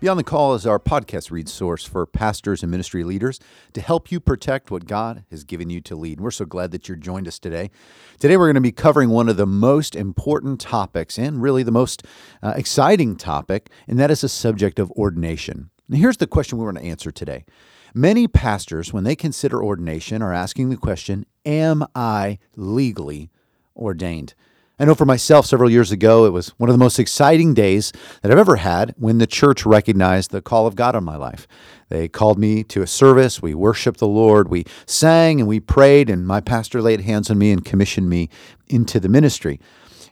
Beyond the Call is our podcast resource for pastors and ministry leaders to help you protect what God has given you to lead. we're so glad that you're joined us today. Today, we're going to be covering one of the most important topics and really the most uh, exciting topic, and that is the subject of ordination. And here's the question we want to answer today. Many pastors, when they consider ordination, are asking the question Am I legally ordained? I know for myself, several years ago, it was one of the most exciting days that I've ever had when the church recognized the call of God on my life. They called me to a service. We worshiped the Lord. We sang and we prayed, and my pastor laid hands on me and commissioned me into the ministry.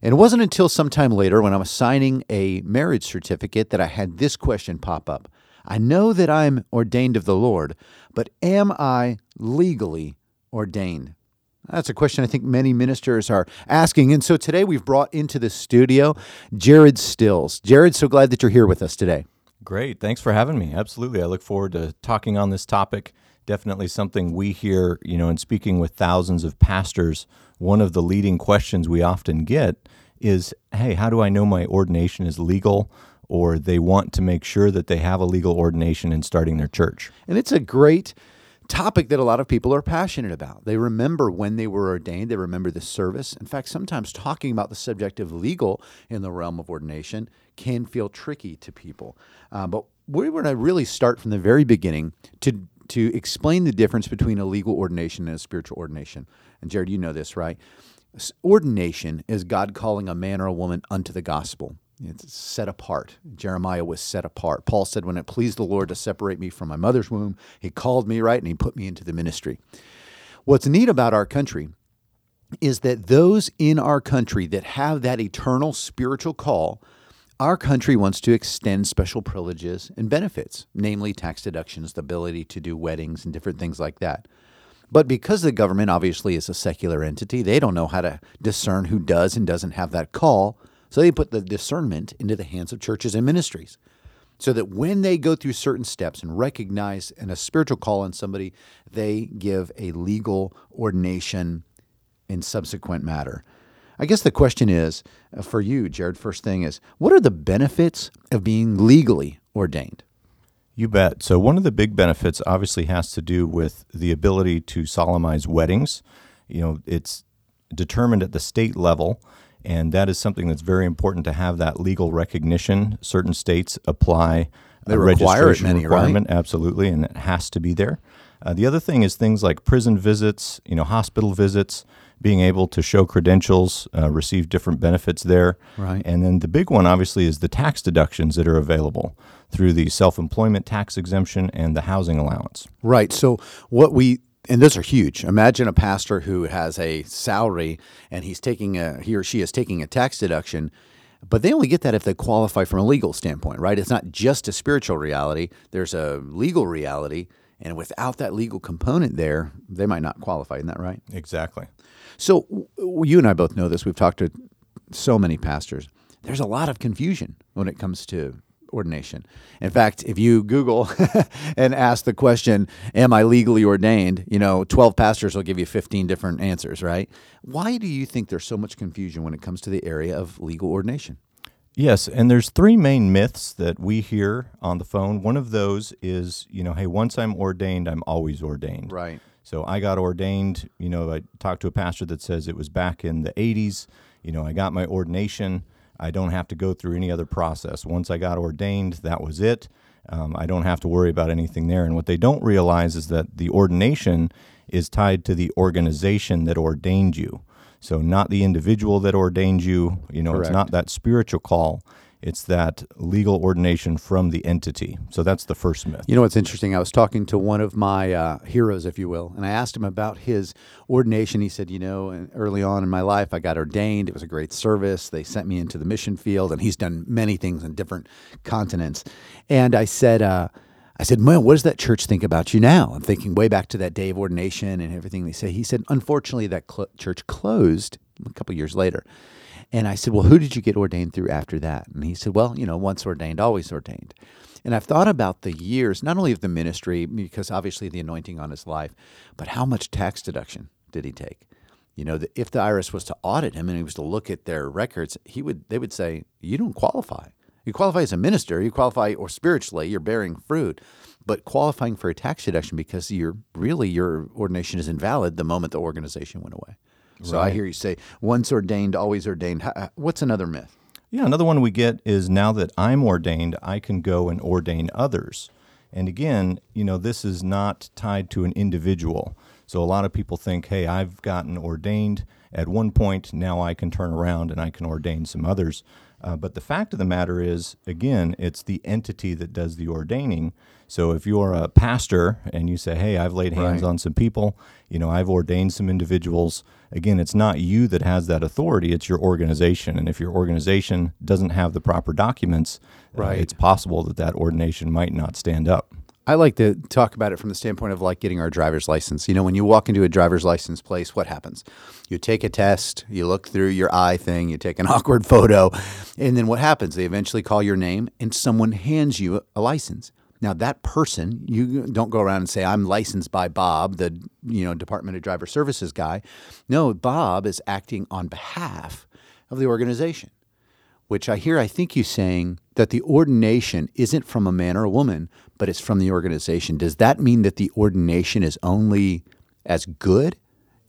And it wasn't until sometime later when I was signing a marriage certificate that I had this question pop up. I know that I'm ordained of the Lord, but am I legally ordained? That's a question I think many ministers are asking. And so today we've brought into the studio Jared Stills. Jared, so glad that you're here with us today. Great. Thanks for having me. Absolutely. I look forward to talking on this topic. Definitely something we hear, you know, in speaking with thousands of pastors, one of the leading questions we often get is, hey, how do I know my ordination is legal? Or they want to make sure that they have a legal ordination in starting their church. And it's a great topic that a lot of people are passionate about. They remember when they were ordained, they remember the service. In fact, sometimes talking about the subject of legal in the realm of ordination can feel tricky to people. Uh, but we're going to really start from the very beginning to to explain the difference between a legal ordination and a spiritual ordination. And Jared, you know this, right? Ordination is God calling a man or a woman unto the gospel. It's set apart. Jeremiah was set apart. Paul said, When it pleased the Lord to separate me from my mother's womb, he called me, right? And he put me into the ministry. What's neat about our country is that those in our country that have that eternal spiritual call, our country wants to extend special privileges and benefits, namely tax deductions, the ability to do weddings and different things like that. But because the government obviously is a secular entity, they don't know how to discern who does and doesn't have that call. So they put the discernment into the hands of churches and ministries so that when they go through certain steps and recognize and a spiritual call on somebody, they give a legal ordination in subsequent matter. I guess the question is uh, for you, Jared, first thing is what are the benefits of being legally ordained? You bet. So, one of the big benefits obviously has to do with the ability to solemnize weddings. You know, it's determined at the state level and that is something that's very important to have that legal recognition. Certain states apply they a registration many, requirement, right? absolutely, and it has to be there. Uh, the other thing is things like prison visits, you know, hospital visits, being able to show credentials, uh, receive different benefits there. Right. And then the big one, obviously, is the tax deductions that are available through the self employment tax exemption and the housing allowance. Right. So, what we and those are huge. Imagine a pastor who has a salary and he's taking a he or she is taking a tax deduction, but they only get that if they qualify from a legal standpoint, right? It's not just a spiritual reality. There's a legal reality, and without that legal component there, they might not qualify. Isn't that right? Exactly. So you and I both know this. We've talked to so many pastors. There's a lot of confusion when it comes to ordination. In fact, if you Google and ask the question, Am I legally ordained? You know, 12 pastors will give you 15 different answers, right? Why do you think there's so much confusion when it comes to the area of legal ordination? Yes, and there's three main myths that we hear on the phone. One of those is, you know, hey, once I'm ordained, I'm always ordained. Right. So I got ordained, you know, I talked to a pastor that says it was back in the 80s. You know, I got my ordination. I don't have to go through any other process. Once I got ordained, that was it. Um, I don't have to worry about anything there. And what they don't realize is that the ordination is tied to the organization that ordained you. So, not the individual that ordained you. You know, Correct. it's not that spiritual call. It's that legal ordination from the entity. So that's the first myth. You know what's interesting? I was talking to one of my uh, heroes, if you will, and I asked him about his ordination. He said, You know, early on in my life, I got ordained. It was a great service. They sent me into the mission field, and he's done many things in different continents. And I said, uh, I said, Well, what does that church think about you now? I'm thinking way back to that day of ordination and everything they say. He said, Unfortunately, that cl- church closed a couple years later. And I said, Well, who did you get ordained through after that? And he said, Well, you know, once ordained, always ordained. And I've thought about the years, not only of the ministry, because obviously the anointing on his life, but how much tax deduction did he take? You know, if the IRS was to audit him and he was to look at their records, he would they would say, You don't qualify. You qualify as a minister, you qualify or spiritually, you're bearing fruit, but qualifying for a tax deduction because you're really your ordination is invalid the moment the organization went away. So I hear you say once ordained, always ordained. What's another myth? Yeah, another one we get is now that I'm ordained, I can go and ordain others. And again, you know, this is not tied to an individual. So a lot of people think, hey, I've gotten ordained at one point, now I can turn around and I can ordain some others. Uh, but the fact of the matter is, again, it's the entity that does the ordaining. So if you're a pastor and you say, "Hey, I've laid hands right. on some people, you know, I've ordained some individuals," again, it's not you that has that authority; it's your organization. And if your organization doesn't have the proper documents, uh, right. Uh, it's possible that that ordination might not stand up. I like to talk about it from the standpoint of like getting our driver's license. You know, when you walk into a driver's license place, what happens? You take a test, you look through your eye thing, you take an awkward photo, and then what happens? They eventually call your name and someone hands you a license. Now that person, you don't go around and say I'm licensed by Bob, the you know Department of Driver Services guy. No, Bob is acting on behalf of the organization which I hear, I think you saying that the ordination isn't from a man or a woman, but it's from the organization. Does that mean that the ordination is only as good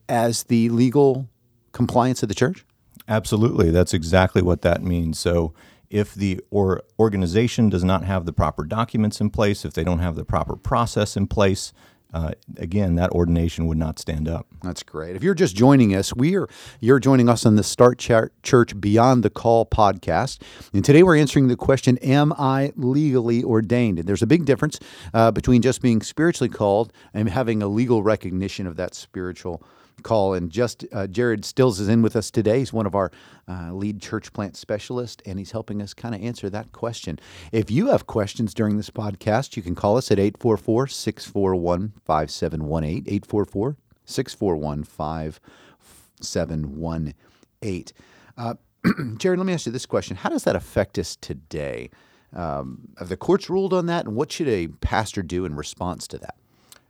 as the legal compliance of the church? Absolutely. That's exactly what that means. So if the or organization does not have the proper documents in place, if they don't have the proper process in place, uh, again, that ordination would not stand up. That's great. If you're just joining us, we are you're joining us on the Start Church Beyond the Call podcast, and today we're answering the question: Am I legally ordained? And there's a big difference uh, between just being spiritually called and having a legal recognition of that spiritual call. And just uh, Jared Stills is in with us today. He's one of our uh, lead church plant specialists, and he's helping us kind of answer that question. If you have questions during this podcast, you can call us at 844 641 5718. 844 641 5718. Uh, Jared, let me ask you this question How does that affect us today? Um, have the courts ruled on that, and what should a pastor do in response to that?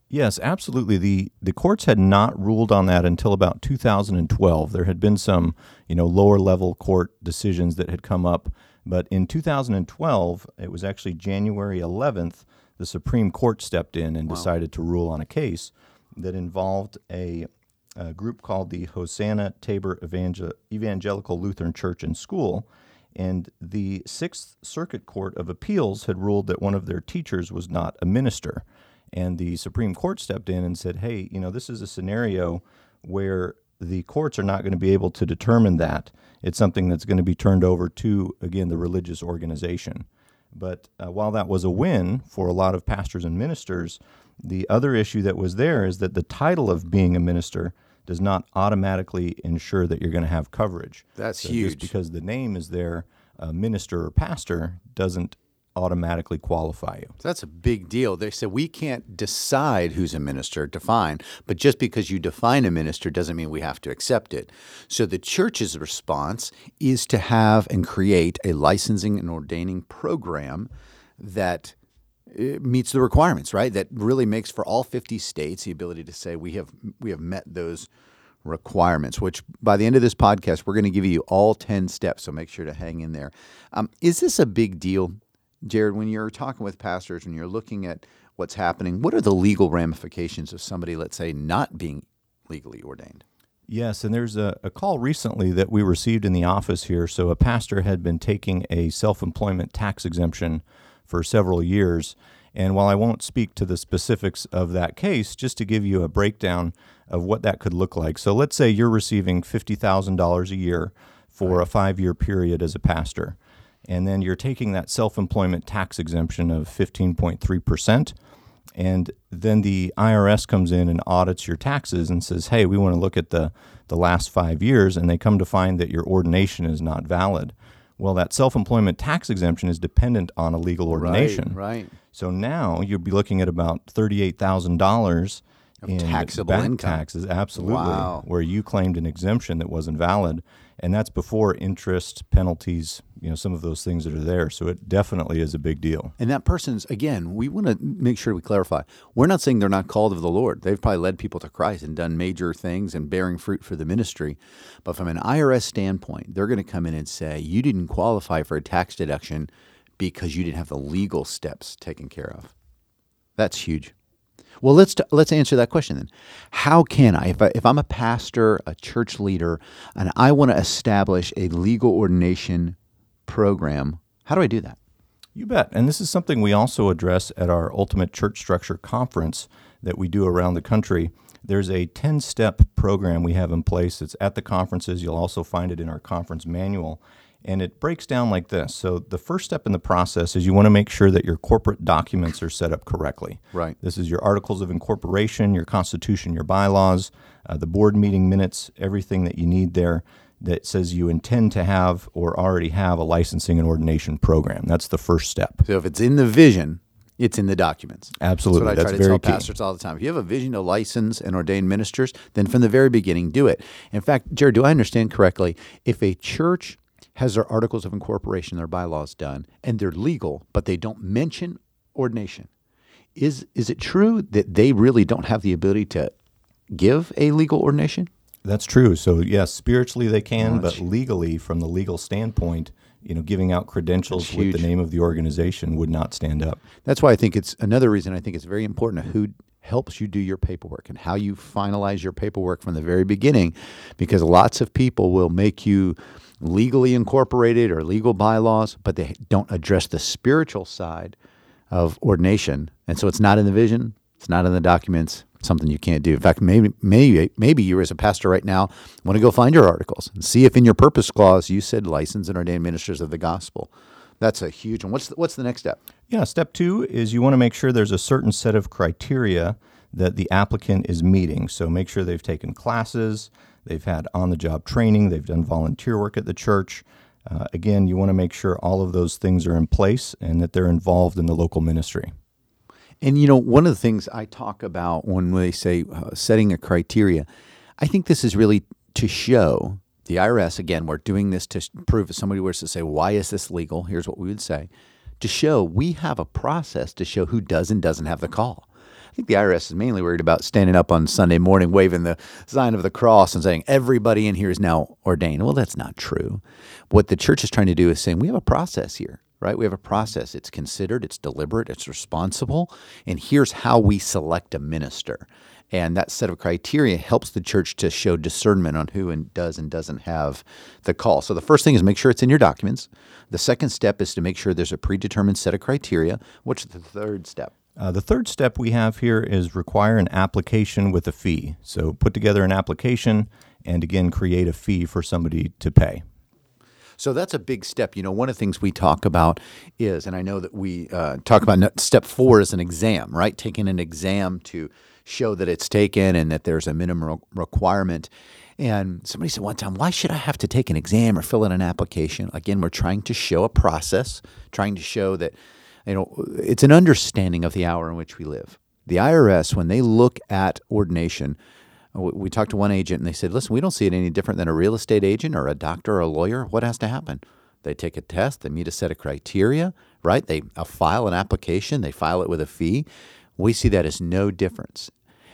Yes, absolutely. The the courts had not ruled on that until about 2012. There had been some, you know, lower level court decisions that had come up, but in 2012, it was actually January 11th, the Supreme Court stepped in and wow. decided to rule on a case that involved a, a group called the Hosanna Tabor Evangel- Evangelical Lutheran Church and School. And the Sixth Circuit Court of Appeals had ruled that one of their teachers was not a minister. And the Supreme Court stepped in and said, hey, you know, this is a scenario where the courts are not going to be able to determine that. It's something that's going to be turned over to, again, the religious organization. But uh, while that was a win for a lot of pastors and ministers, the other issue that was there is that the title of being a minister does not automatically ensure that you're going to have coverage. That's so huge. Just because the name is there, uh, minister or pastor doesn't automatically qualify you. That's a big deal. They said we can't decide who's a minister, define, but just because you define a minister doesn't mean we have to accept it. So the church's response is to have and create a licensing and ordaining program that uh, meets the requirements, right? That really makes for all 50 states the ability to say we have we have met those requirements, which by the end of this podcast, we're going to give you all 10 steps. So make sure to hang in there. Um, is this a big deal Jared, when you're talking with pastors, when you're looking at what's happening, what are the legal ramifications of somebody, let's say, not being legally ordained? Yes, and there's a, a, call recently that we received in the office here. So, a pastor had been taking a self employment tax exemption for several years. And while I won't speak to the specifics of that case, just to give you a breakdown of what that could look like. So, let's say you're receiving $50,000 a year for a five year period as a pastor and then you're taking that self employment tax exemption of 15.3%. And then the IRS comes in and audits your taxes and says, hey, we want to look at the, the last five years. And they come to find that your ordination is not valid. Well, that self employment tax exemption is dependent on a legal ordination. Right. right. So now you'd be looking at about thirty-eight thousand dollars in taxable back income. taxes, absolutely, Wow. where you claimed an exemption that wasn't valid, and that's before interest, penalties, you know, some of those things that are there. So it definitely is a big deal. And that person's, again, we want to make sure we clarify. We're not saying they're not called of the Lord. They've probably led people to Christ and done major things and bearing fruit for the ministry. But from an IRS standpoint, they're going to come in and say, you didn't qualify for a tax deduction because you didn't have the legal steps taken care of. That's huge. Well, let's t- let's answer that question then. How can I, if I, if I'm a pastor, a church leader, and I want to establish a legal ordination program, how do I do that? You bet. And this is something we also address at our Ultimate Church Structure Conference that we do around the country. There's a 10 step program we have in place. It's at the conferences. You'll also find it in our conference manual. And it breaks down like this. So, the first step in the process is you want to make sure that your corporate documents are set up correctly. Right. This is your articles of incorporation, your constitution, your bylaws, uh, the board meeting minutes, everything that you need there that says you intend to have or already have a licensing and ordination program. That's the first step. So if it's in the vision, it's in the documents. Absolutely. That's what I That's try to very tell key. pastors all the time. If you have a vision to license and ordain ministers, then from the very beginning, do it. In fact, Jared, do I understand correctly? If a church has their articles of incorporation, their bylaws done, and they're legal, but they don't mention ordination, is is it true that they really don't have the ability to give a legal ordination? That's true. So yes, spiritually they can, that's but legally, from the legal standpoint, you know, giving out credentials with the name of the organization would not stand up. That's why I think it's another reason I think it's very important who helps you do your paperwork and how you finalize your paperwork from the very beginning because lots of people will make you legally incorporated or legal bylaws but they don't address the spiritual side of ordination and so it's not in the vision it's not in the documents something you can't do in fact maybe maybe maybe you as a pastor right now want to go find your articles and see if in your purpose clause you said license and ordained ministers of the gospel that's a huge one what's the, what's the next step Yeah, step two is you want to make sure there's a certain set of criteria that the applicant is meeting. So make sure they've taken classes, they've had on the job training, they've done volunteer work at the church. Uh, again, you want to make sure all of those things are in place and that they're involved in the local ministry. And you know, one of the things I talk about when they say uh, setting a criteria, I think this is really to show the IRS. Again, we're doing this to prove if somebody were to say, "Why is this legal?" Here's what we would say: to show we have a process to show who does and doesn't have the call. I think the IRS is mainly worried about standing up on Sunday morning, waving the sign of the cross and saying everybody in here is now ordained. Well, that's not true. What the church is trying to do is saying we have a process here right? We have a process. It's considered, it's deliberate, it's responsible. And here's how we select a minister. And that set of criteria helps the church to show discernment on who and does and doesn't have the call. So the first thing is make sure it's in your documents. The second step is to make sure there's a predetermined set of criteria. What's the third step? Uh, the third step we have here is require an application with a fee. So put together an application and again create a fee for somebody to pay. So that's a big step. You know, one of the things we talk about is, and I know that we uh, talk about step four is an exam, right? Taking an exam to show that it's taken and that there's a minimum requirement. And somebody said one time, why should I have to take an exam or fill in an application? Again, we're trying to show a process, trying to show that, you know, it's an understanding of the hour in which we live. The IRS, when they look at ordination, we talked to one agent and they said, listen, we don't see it any different than a real estate agent or a doctor or a lawyer. What has to happen? They take a test, they meet a set of criteria, right? They uh, file an application, they file it with a fee. We see that as no difference.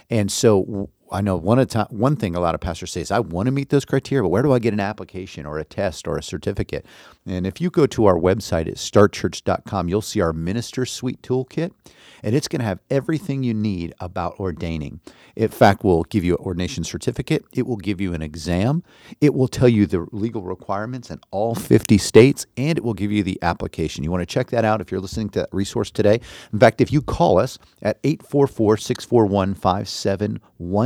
And so I know one of the ti- one thing a lot of pastors say is, I want to meet those criteria, but where do I get an application or a test or a certificate? And if you go to our website at startchurch.com, you'll see our Minister Suite Toolkit, and it's going to have everything you need about ordaining. In fact, we'll give you an ordination certificate. It will give you an exam. It will tell you the legal requirements in all 50 states, and it will give you the application. You want to check that out if you're listening to that resource today. In fact, if you call us at 844 641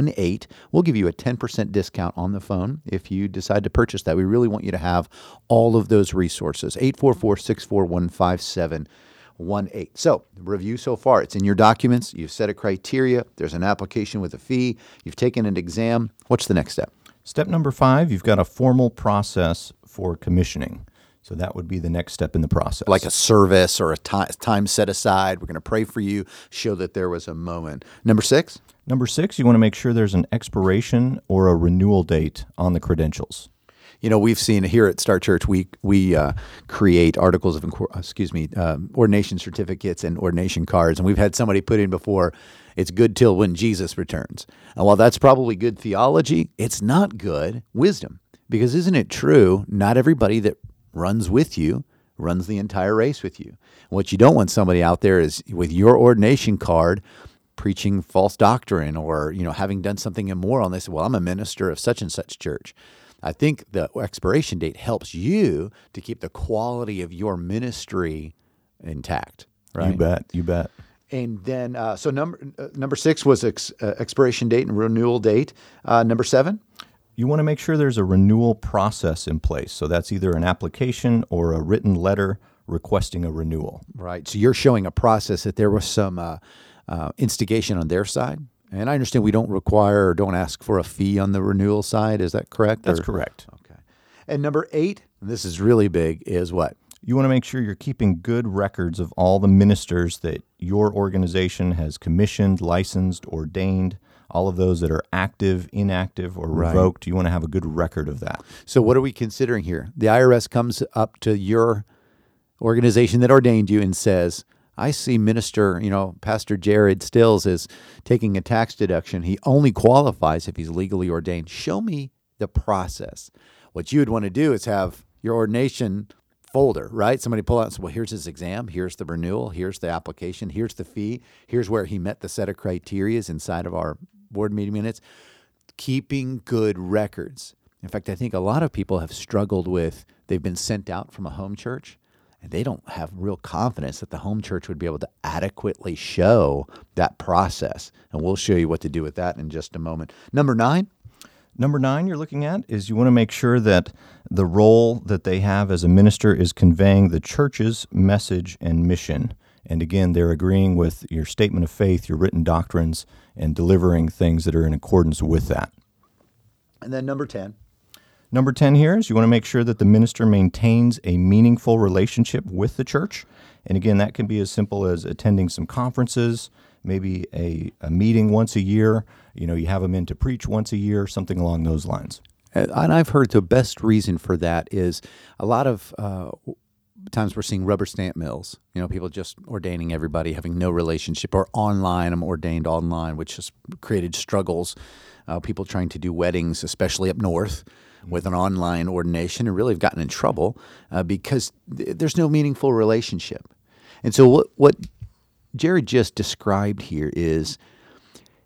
5718, we'll give you a 10% discount on the phone if you decide to purchase that. We really want you to have all of those resources. 844 641 5718. So, review so far, it's in your documents. You've set a criteria. There's an application with a fee. You've taken an exam. What's the next step? Step number five, you've got a formal process for commissioning. So that would be the next step in the process. Like a service or a ti- time set aside. We're going to pray for you, show that there was a moment. Number six? Number six, you want to make sure there's an expiration or a renewal date on the credentials. You know, we've seen here at Start Church, we we uh, create articles of excuse me, um, ordination certificates and ordination cards, and we've had somebody put in before. It's good till when Jesus returns. And while that's probably good theology, it's not good wisdom because isn't it true? Not everybody that runs with you runs the entire race with you. What you don't want somebody out there is with your ordination card preaching false doctrine or you know having done something immoral and they say well i'm a minister of such and such church i think the expiration date helps you to keep the quality of your ministry intact right You bet. You bet. and then uh, so number uh, number six was ex, uh, expiration date and renewal date uh, number seven You want to make sure there's a renewal process in place. So that's either an application or a written letter requesting a renewal. right so you're showing a process that there was some uh, instigation on their side and i understand we don't require or don't ask for a fee on the renewal side is that correct That's Or- correct. Okay. And number eight, and this is really big, is what? You want to make sure you're keeping good records of all the ministers that your organization has commissioned, licensed, ordained, all of those that are active, inactive, or Right. revoked. You want to have a good record of that. So, what are we considering here? The IRS comes up to your organization that ordained you and says, I see Minister, you know, Pastor Jared Stills is taking a tax deduction. He only qualifies if he's legally ordained. Show me the process. What you would want to do is have your ordination folder, right? Somebody pull out and say, well, here's his exam, here's the renewal, here's the application, here's the fee, here's where he met the set of criterias inside of our board meeting minutes. Keeping good records. In fact, I think a lot of people have struggled with they've been sent out from a home church and they don't have real confidence that the home church would be able to adequately show that process. And we'll show you what to do with that in just a moment. Number nine, Number nine, you're looking at is you want to make sure that the role that they have as a minister is conveying the church's message and mission. And again, they're agreeing with your statement of faith, your written doctrines, and delivering things that are in accordance with that. and then number 10. Number 10 here is you want to make sure that the minister maintains a meaningful relationship with the church. And again, that can be as simple as attending some conferences, maybe a, a meeting once a year. You know, you have them in to preach once a year, something along those lines. And I've heard the best reason for that is a lot of uh, times we're seeing rubber stamp mills. You know, people just ordaining everybody, having no relationship, or online. I'm ordained online, which has created struggles. Uh, people trying to do weddings, especially up north, with an online ordination, and really have gotten in trouble uh, because th- there's no meaningful relationship. And so, what what Jared just described here is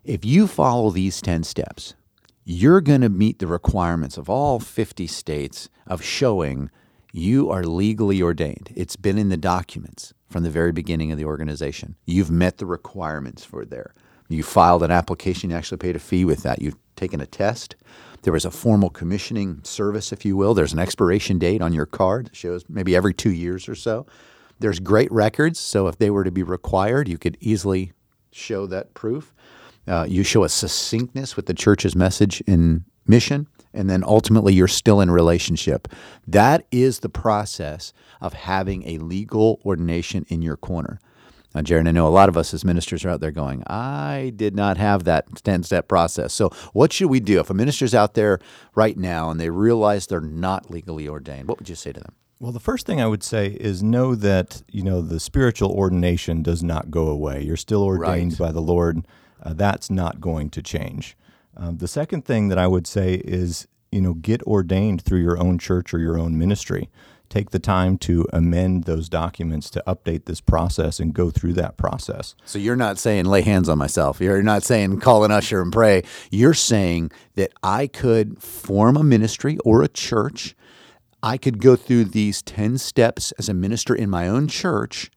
if you follow these 10 steps, you're going to meet the requirements of all 50 states of showing you are legally ordained. It's been in the documents from the very beginning of the organization. You've met the requirements for there. You filed an application, you actually paid a fee with that. You've taken a test. There was a formal commissioning service, if you will. There's an expiration date on your card that shows maybe every two years or so. There's great records, so if they were to be required, you could easily show that proof. Uh, you show a succinctness with the church's message and mission, and then ultimately you're still in relationship. That is the process of having a legal ordination in your corner. Now, Jared, I know a lot of us as ministers are out there going, I did not have that 10 step process. So, what should we do? If a minister's out there right now and they realize they're not legally ordained, what would you say to them? Well, the first thing I would say is know that you know the spiritual ordination does not go away. You're still ordained Right. by the Lord. Uh, that's not going to change. Um, the second thing that I would say is you know get ordained through your own church or your own ministry. Take the time to amend those documents to update this process and go through that process. So you're not saying lay hands on myself. You're not saying call an usher and pray. You're saying that I could form a ministry or a church. I could go through these 10 steps as a minister in my own church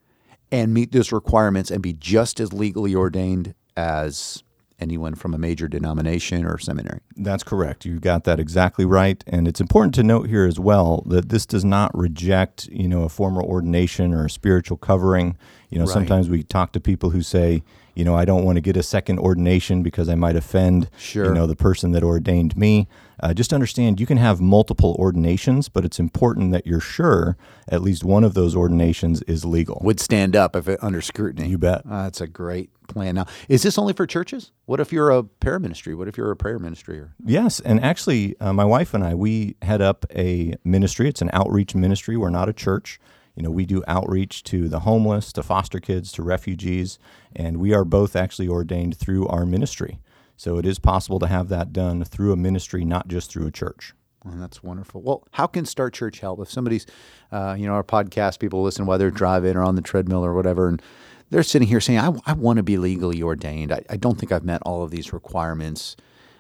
and meet those requirements and be just as legally ordained as anyone from a major denomination or seminary. That's correct. You got that exactly right. And it's important to note here as well that this does not reject, you know, a formal ordination or a spiritual covering. You know, Right. sometimes we talk to people who say, You know, I don't want to get a second ordination because I might offend, Sure. you know, the person that ordained me. Uh, just understand you can have multiple ordinations, but it's important that you're sure at least one of those ordinations is legal. Would stand up if it under scrutiny. You bet. Uh, that's a great plan. Now, is this only for churches? What if you're a paraministry? What if you're a prayer ministry? Or Yes, and actually, uh, my wife and I we head up a ministry. It's an outreach ministry. We're not a church. You know, we do outreach to the homeless, to foster kids, to refugees, and we are both actually ordained through our ministry. So it is possible to have that done through a ministry, not just through a church. Well, that's wonderful. Well, how can Start Church help if somebody's, uh, you know, our podcast people listen while they're driving or on the treadmill or whatever, and they're sitting here saying, "I, I want to be legally ordained. I, I don't think I've met all of these requirements.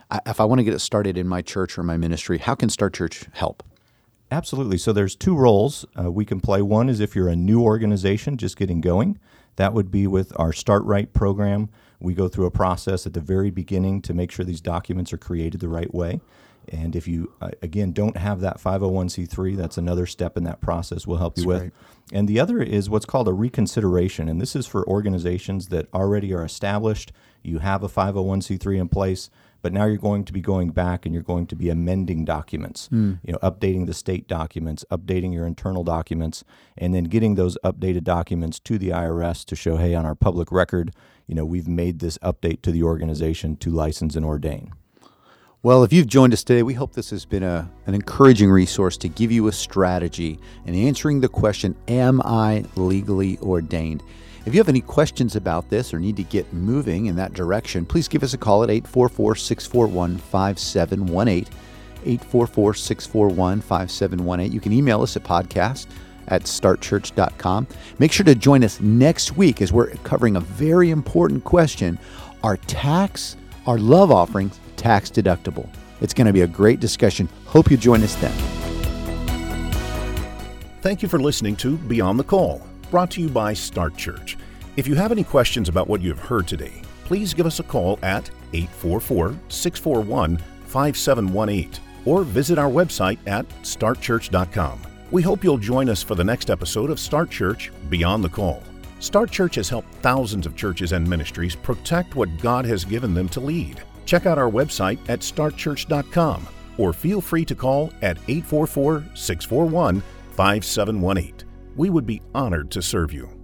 I, if I want to get it started in my church or my ministry, how can Start Church help?" Absolutely. So there's two roles uh, we can play. One is if you're a new organization just getting going, that would be with our Start Right program. We go through a process at the very beginning to make sure these documents are created the right way. And if you, uh, again, don't have that 501c3, that's another step in that process we'll help you with. great. And the other is what's called a reconsideration. And this is for organizations that already are established. You have a 501c3 in place, but now you're going to be going back and you're going to be amending documents, hmm. you know, updating the state documents, updating your internal documents, and then getting those updated documents to the IRS to show, hey, on our public record, you know, we've made this update to the organization to license and ordain. Well, if you've joined us today, we hope this has been a, an encouraging resource to give you a strategy in answering the question Am I legally ordained? If you have any questions about this or need to get moving in that direction, please give us a call at 844 641 5718. 844 641 5718. You can email us at podcast at startchurch.com. Make sure to join us next week as we're covering a very important question Are tax, are love offerings tax deductible? It's going to be a great discussion. Hope you join us then. Thank you for listening to Beyond the Call, brought to you by Start Church. If you have any questions about what you have heard today, please give us a call at 844 641 5718 or visit our website at startchurch.com. We hope you'll join us for the next episode of Start Church Beyond the Call. Start Church has helped thousands of churches and ministries protect what God has given them to lead. Check out our website at startchurch.com or feel free to call at 844 641 5718. We would be honored to serve you.